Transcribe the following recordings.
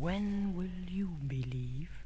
When will you believe?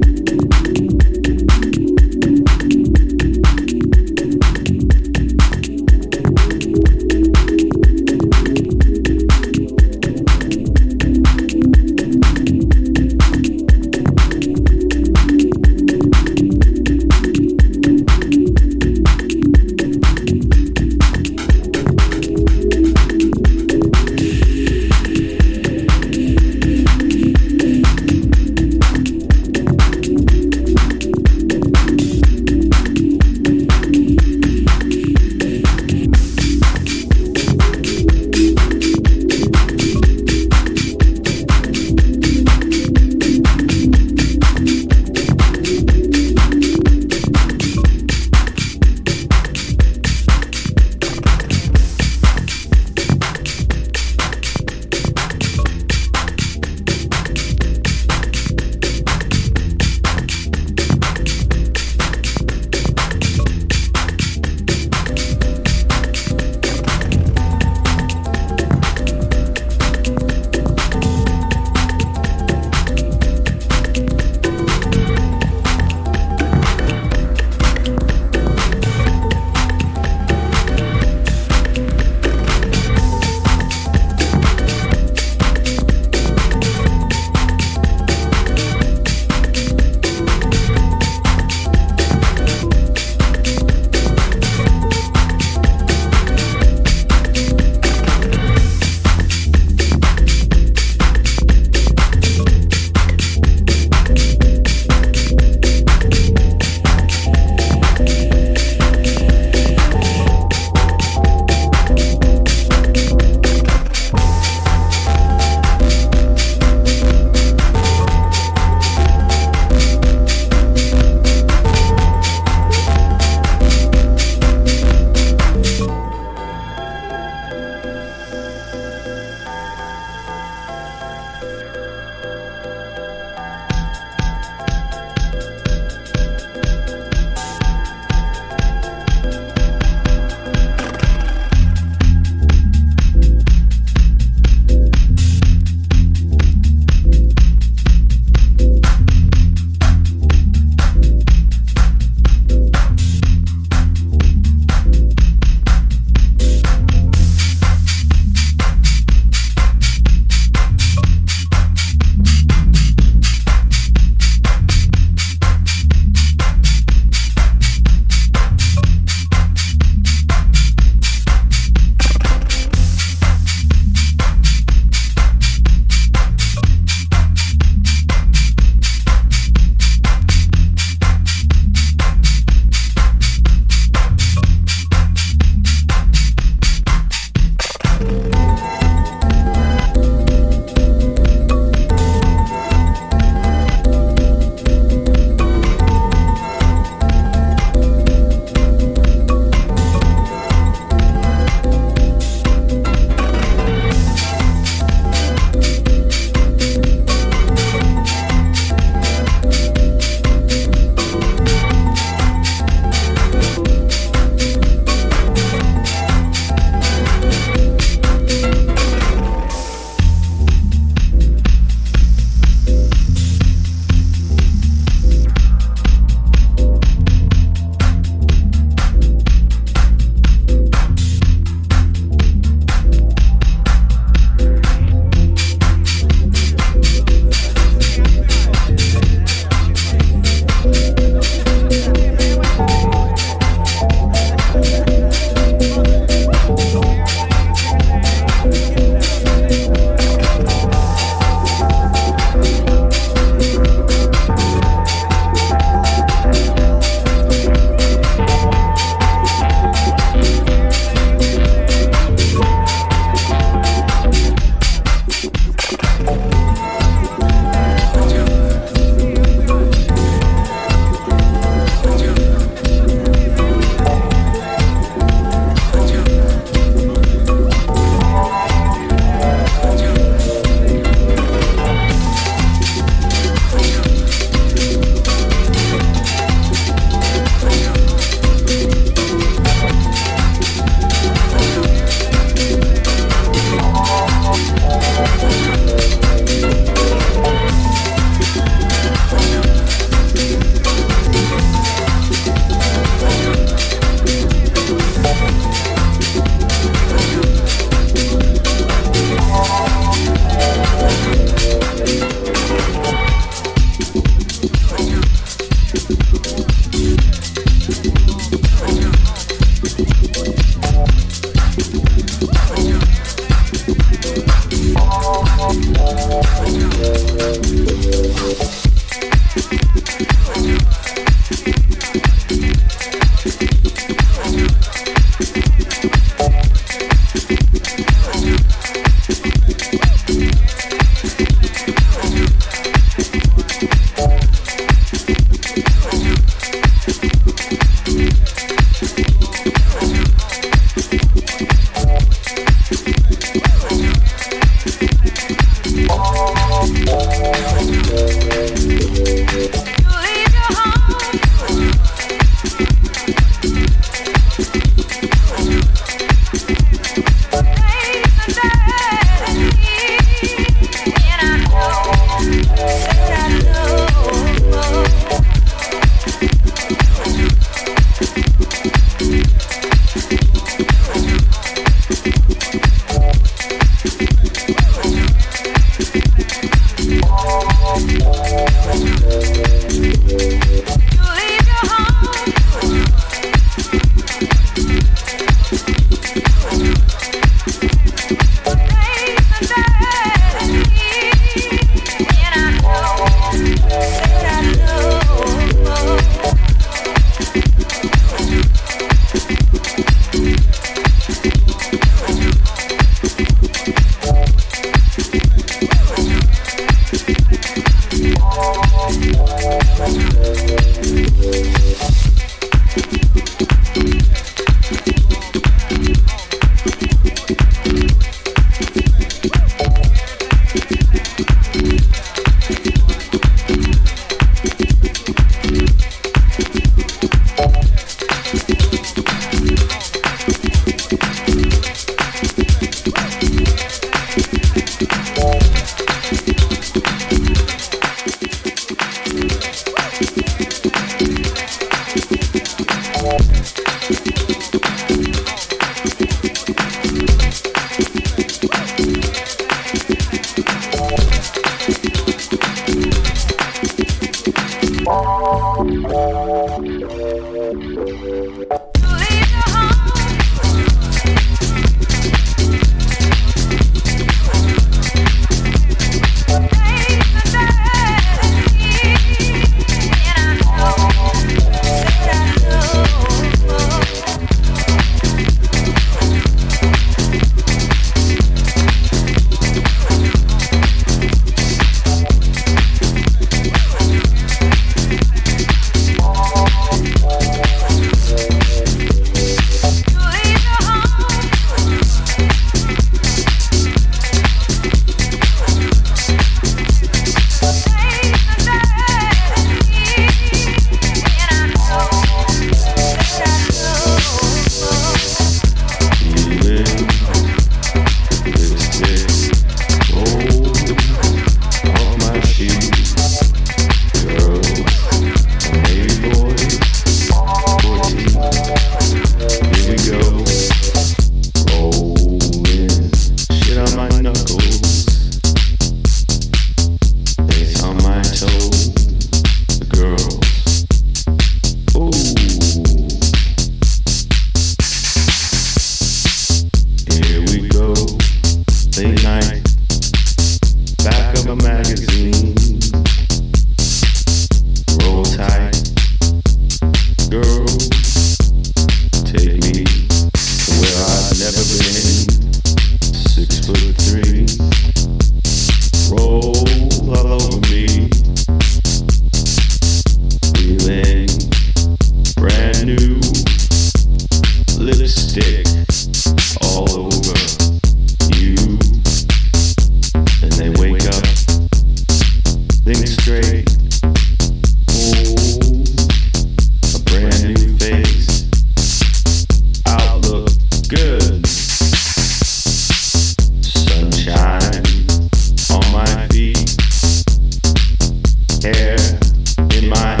in my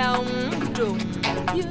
lòng trùng dương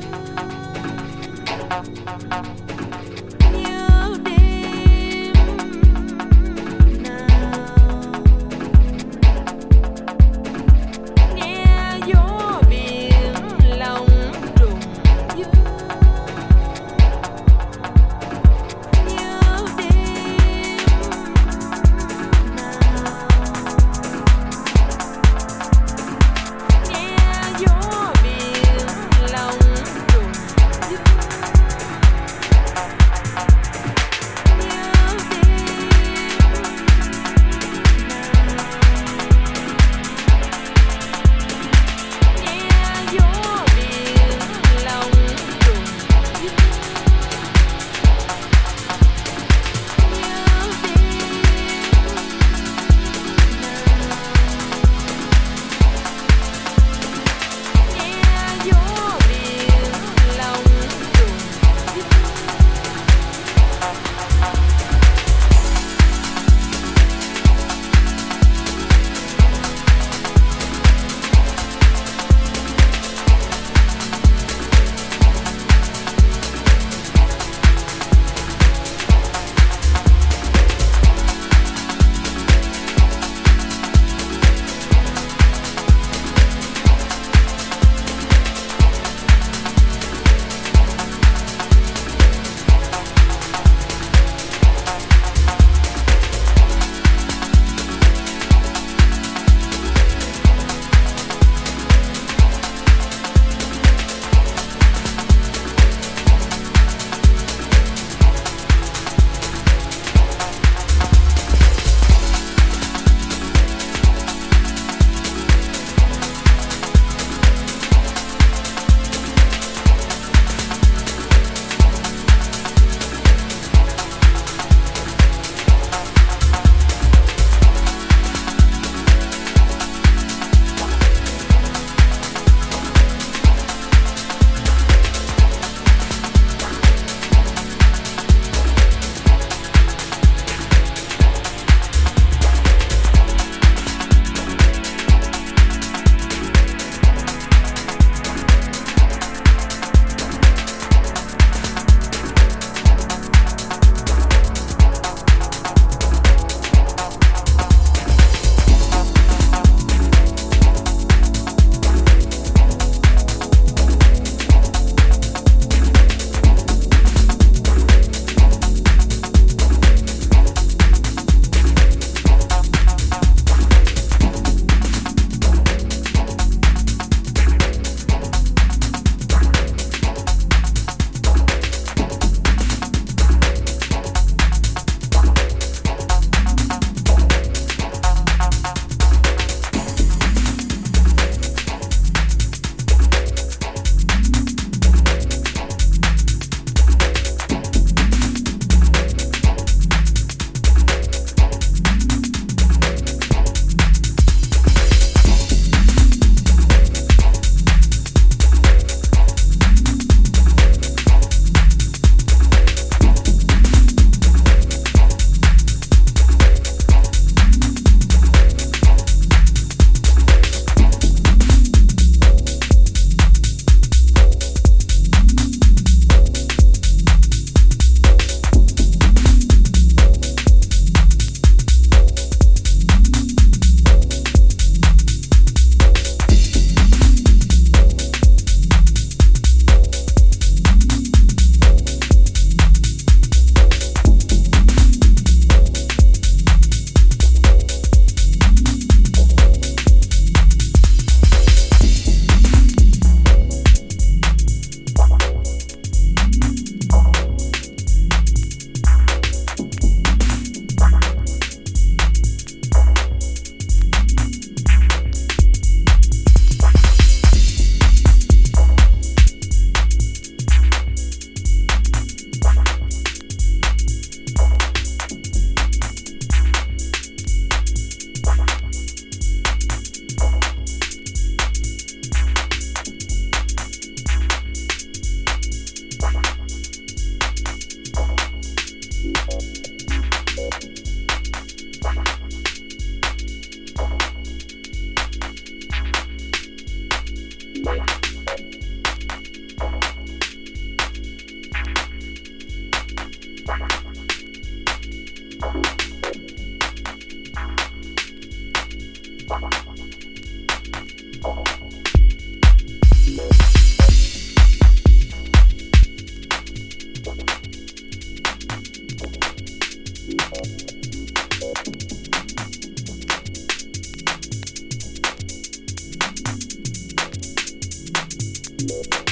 you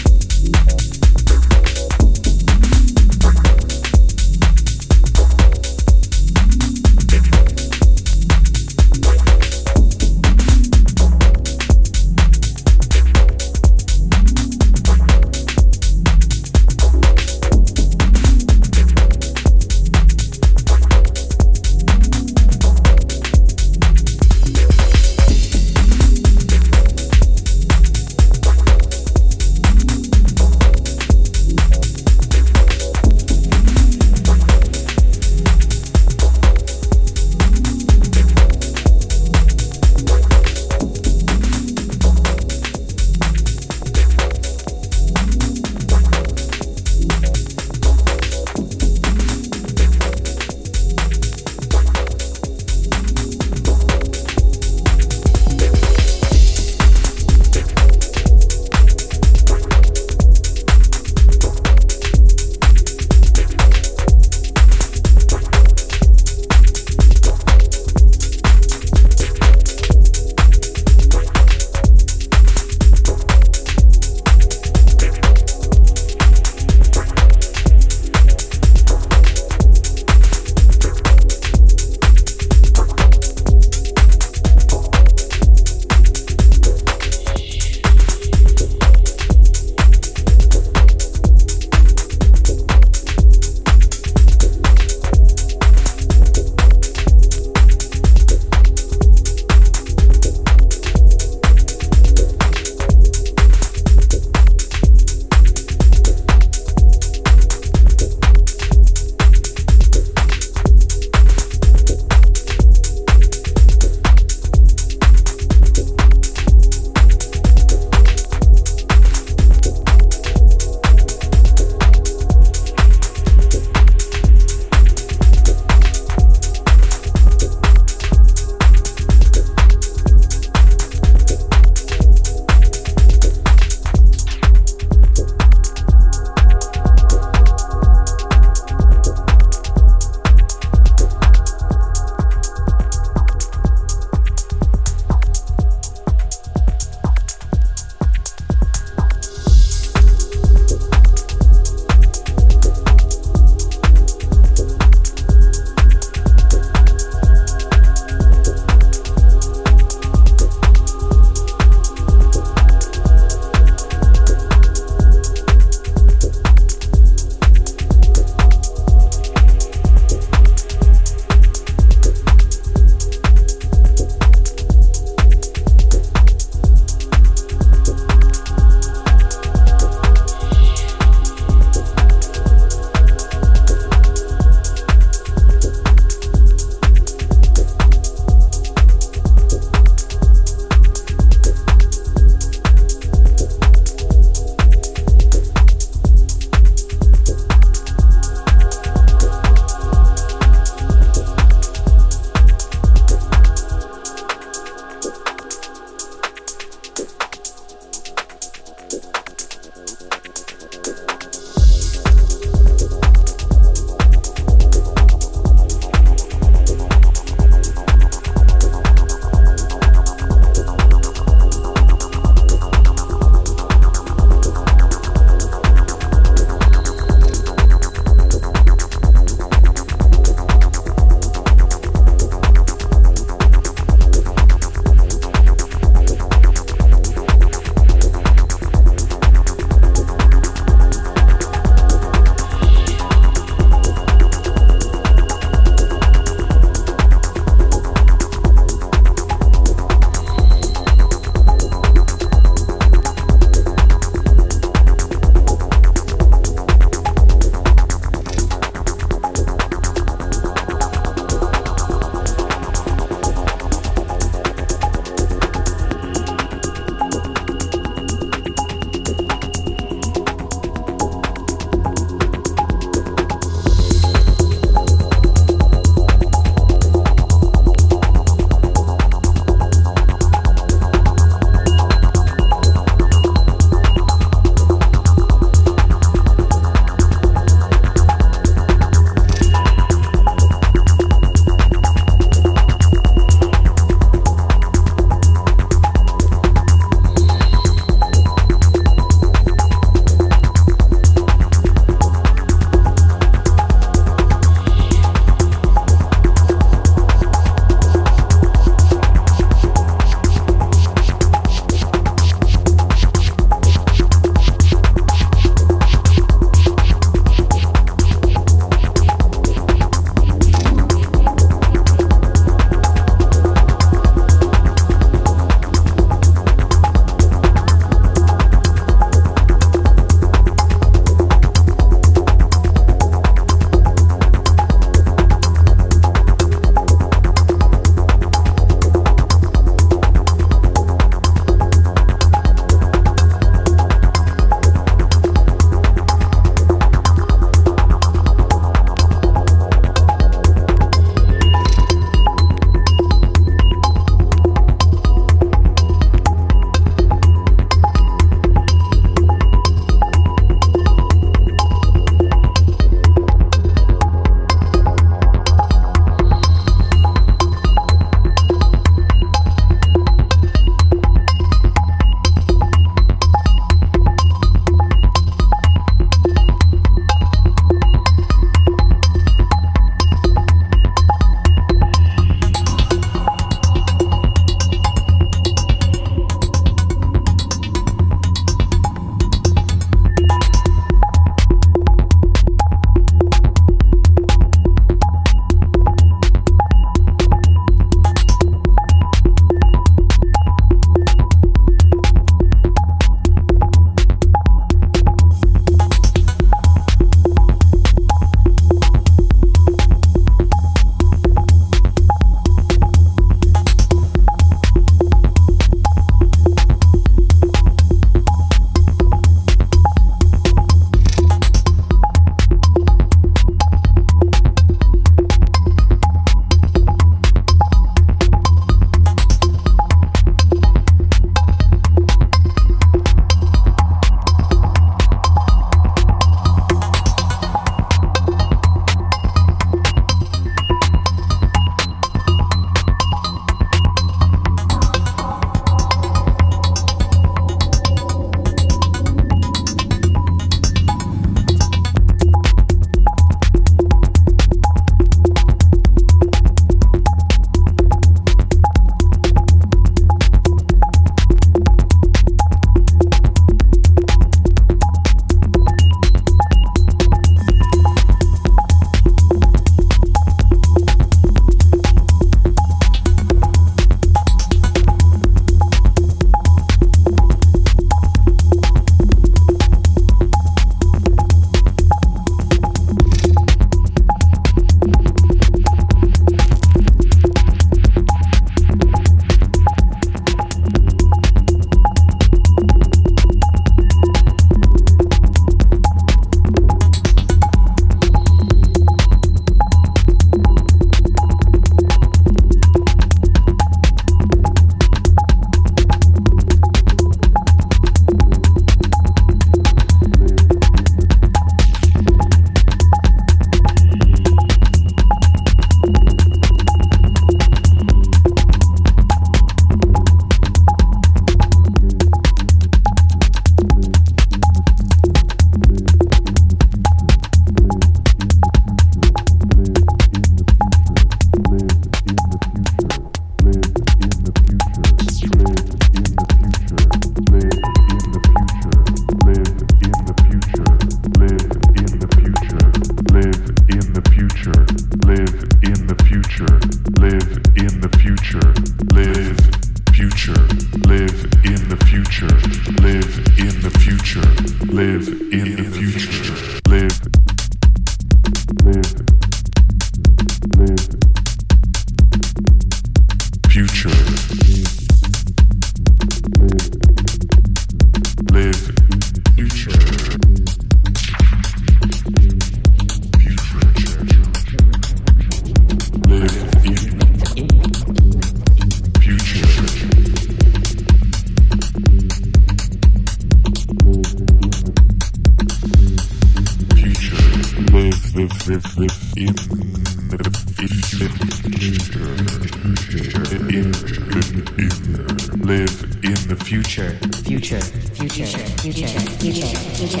future, future,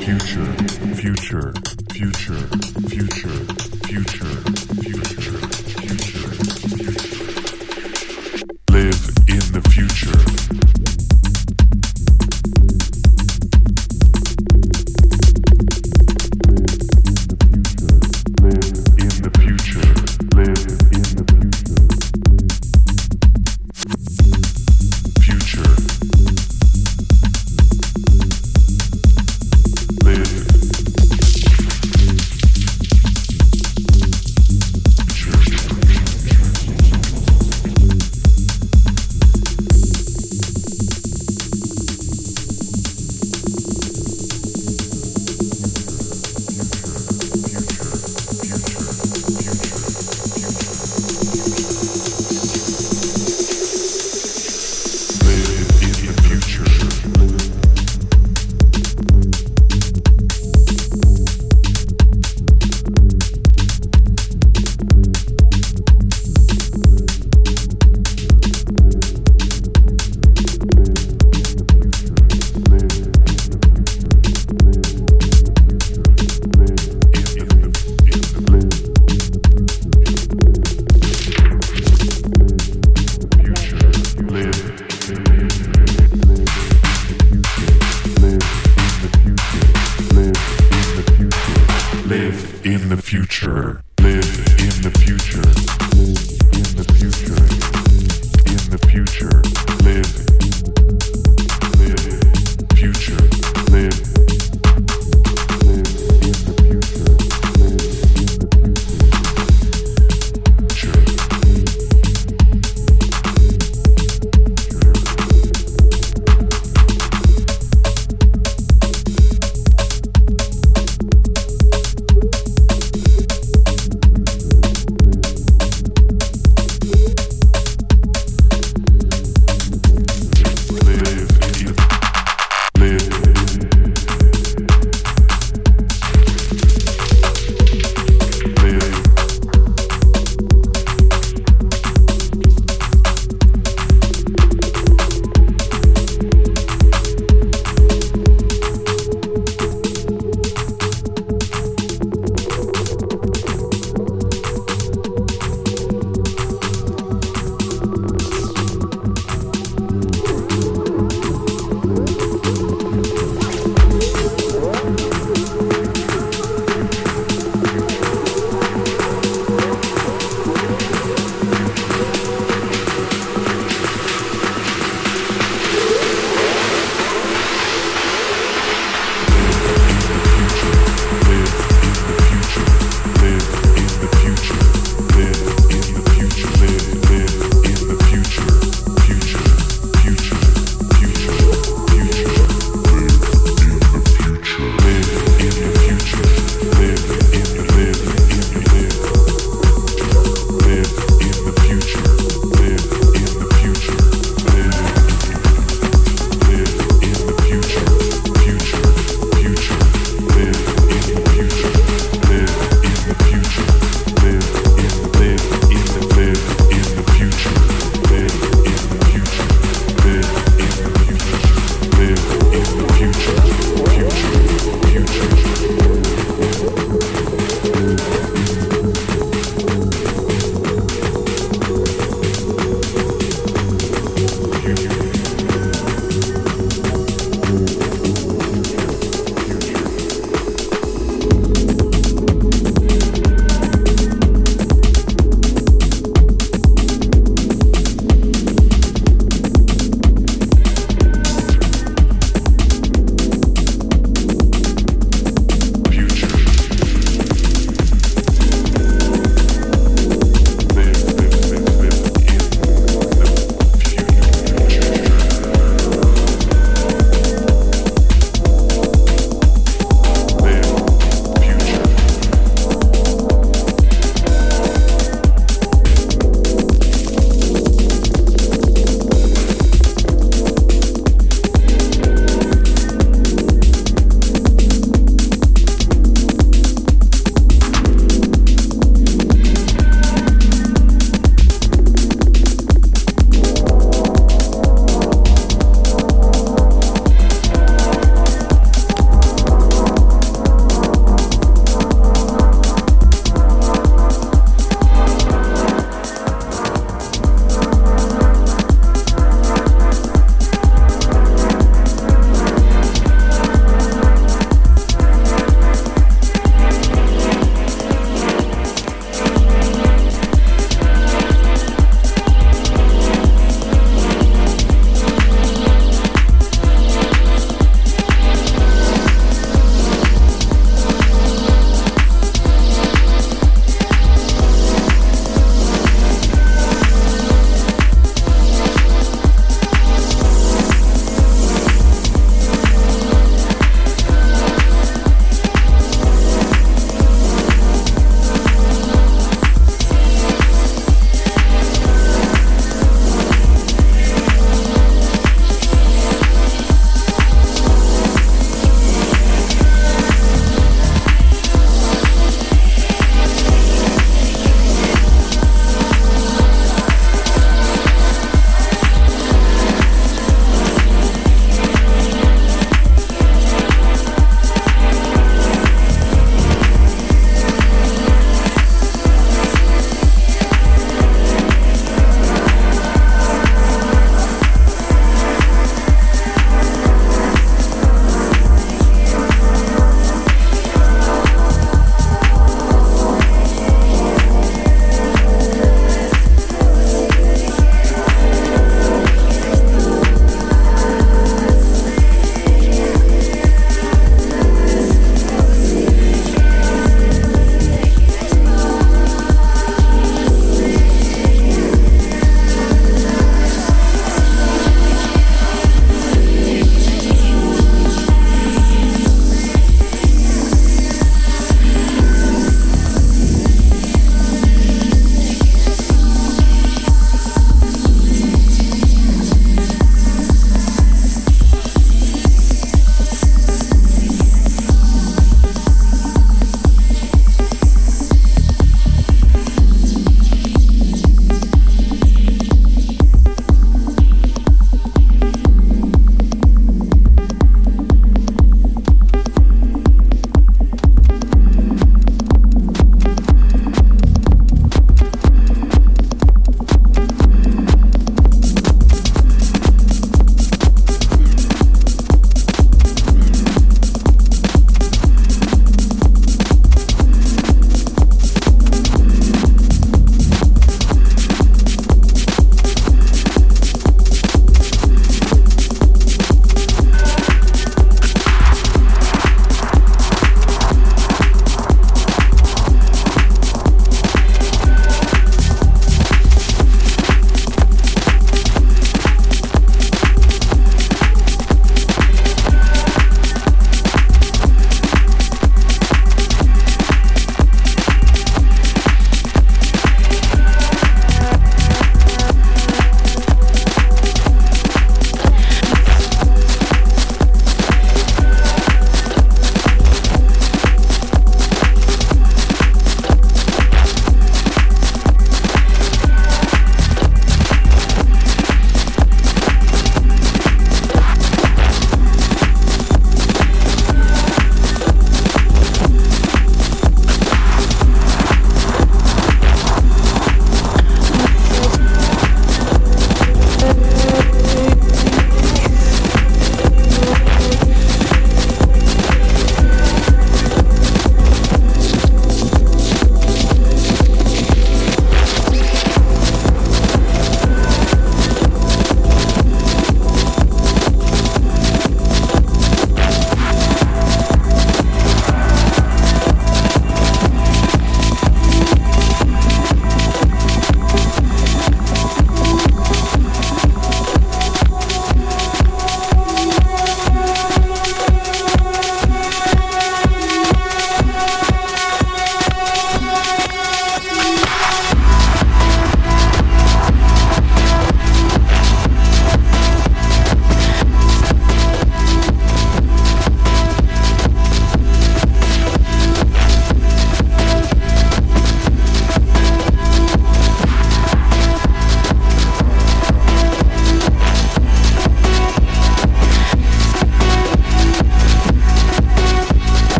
future, future, future, future, future, future. Live in the future.